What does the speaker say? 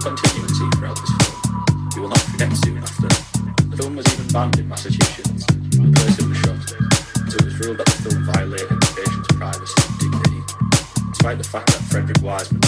continuity throughout this film. You will not forget soon after. The film was even banned in Massachusetts. The person was shot, so it was ruled that the film violated the patient's privacy and dignity. Despite the fact that Frederick Wiseman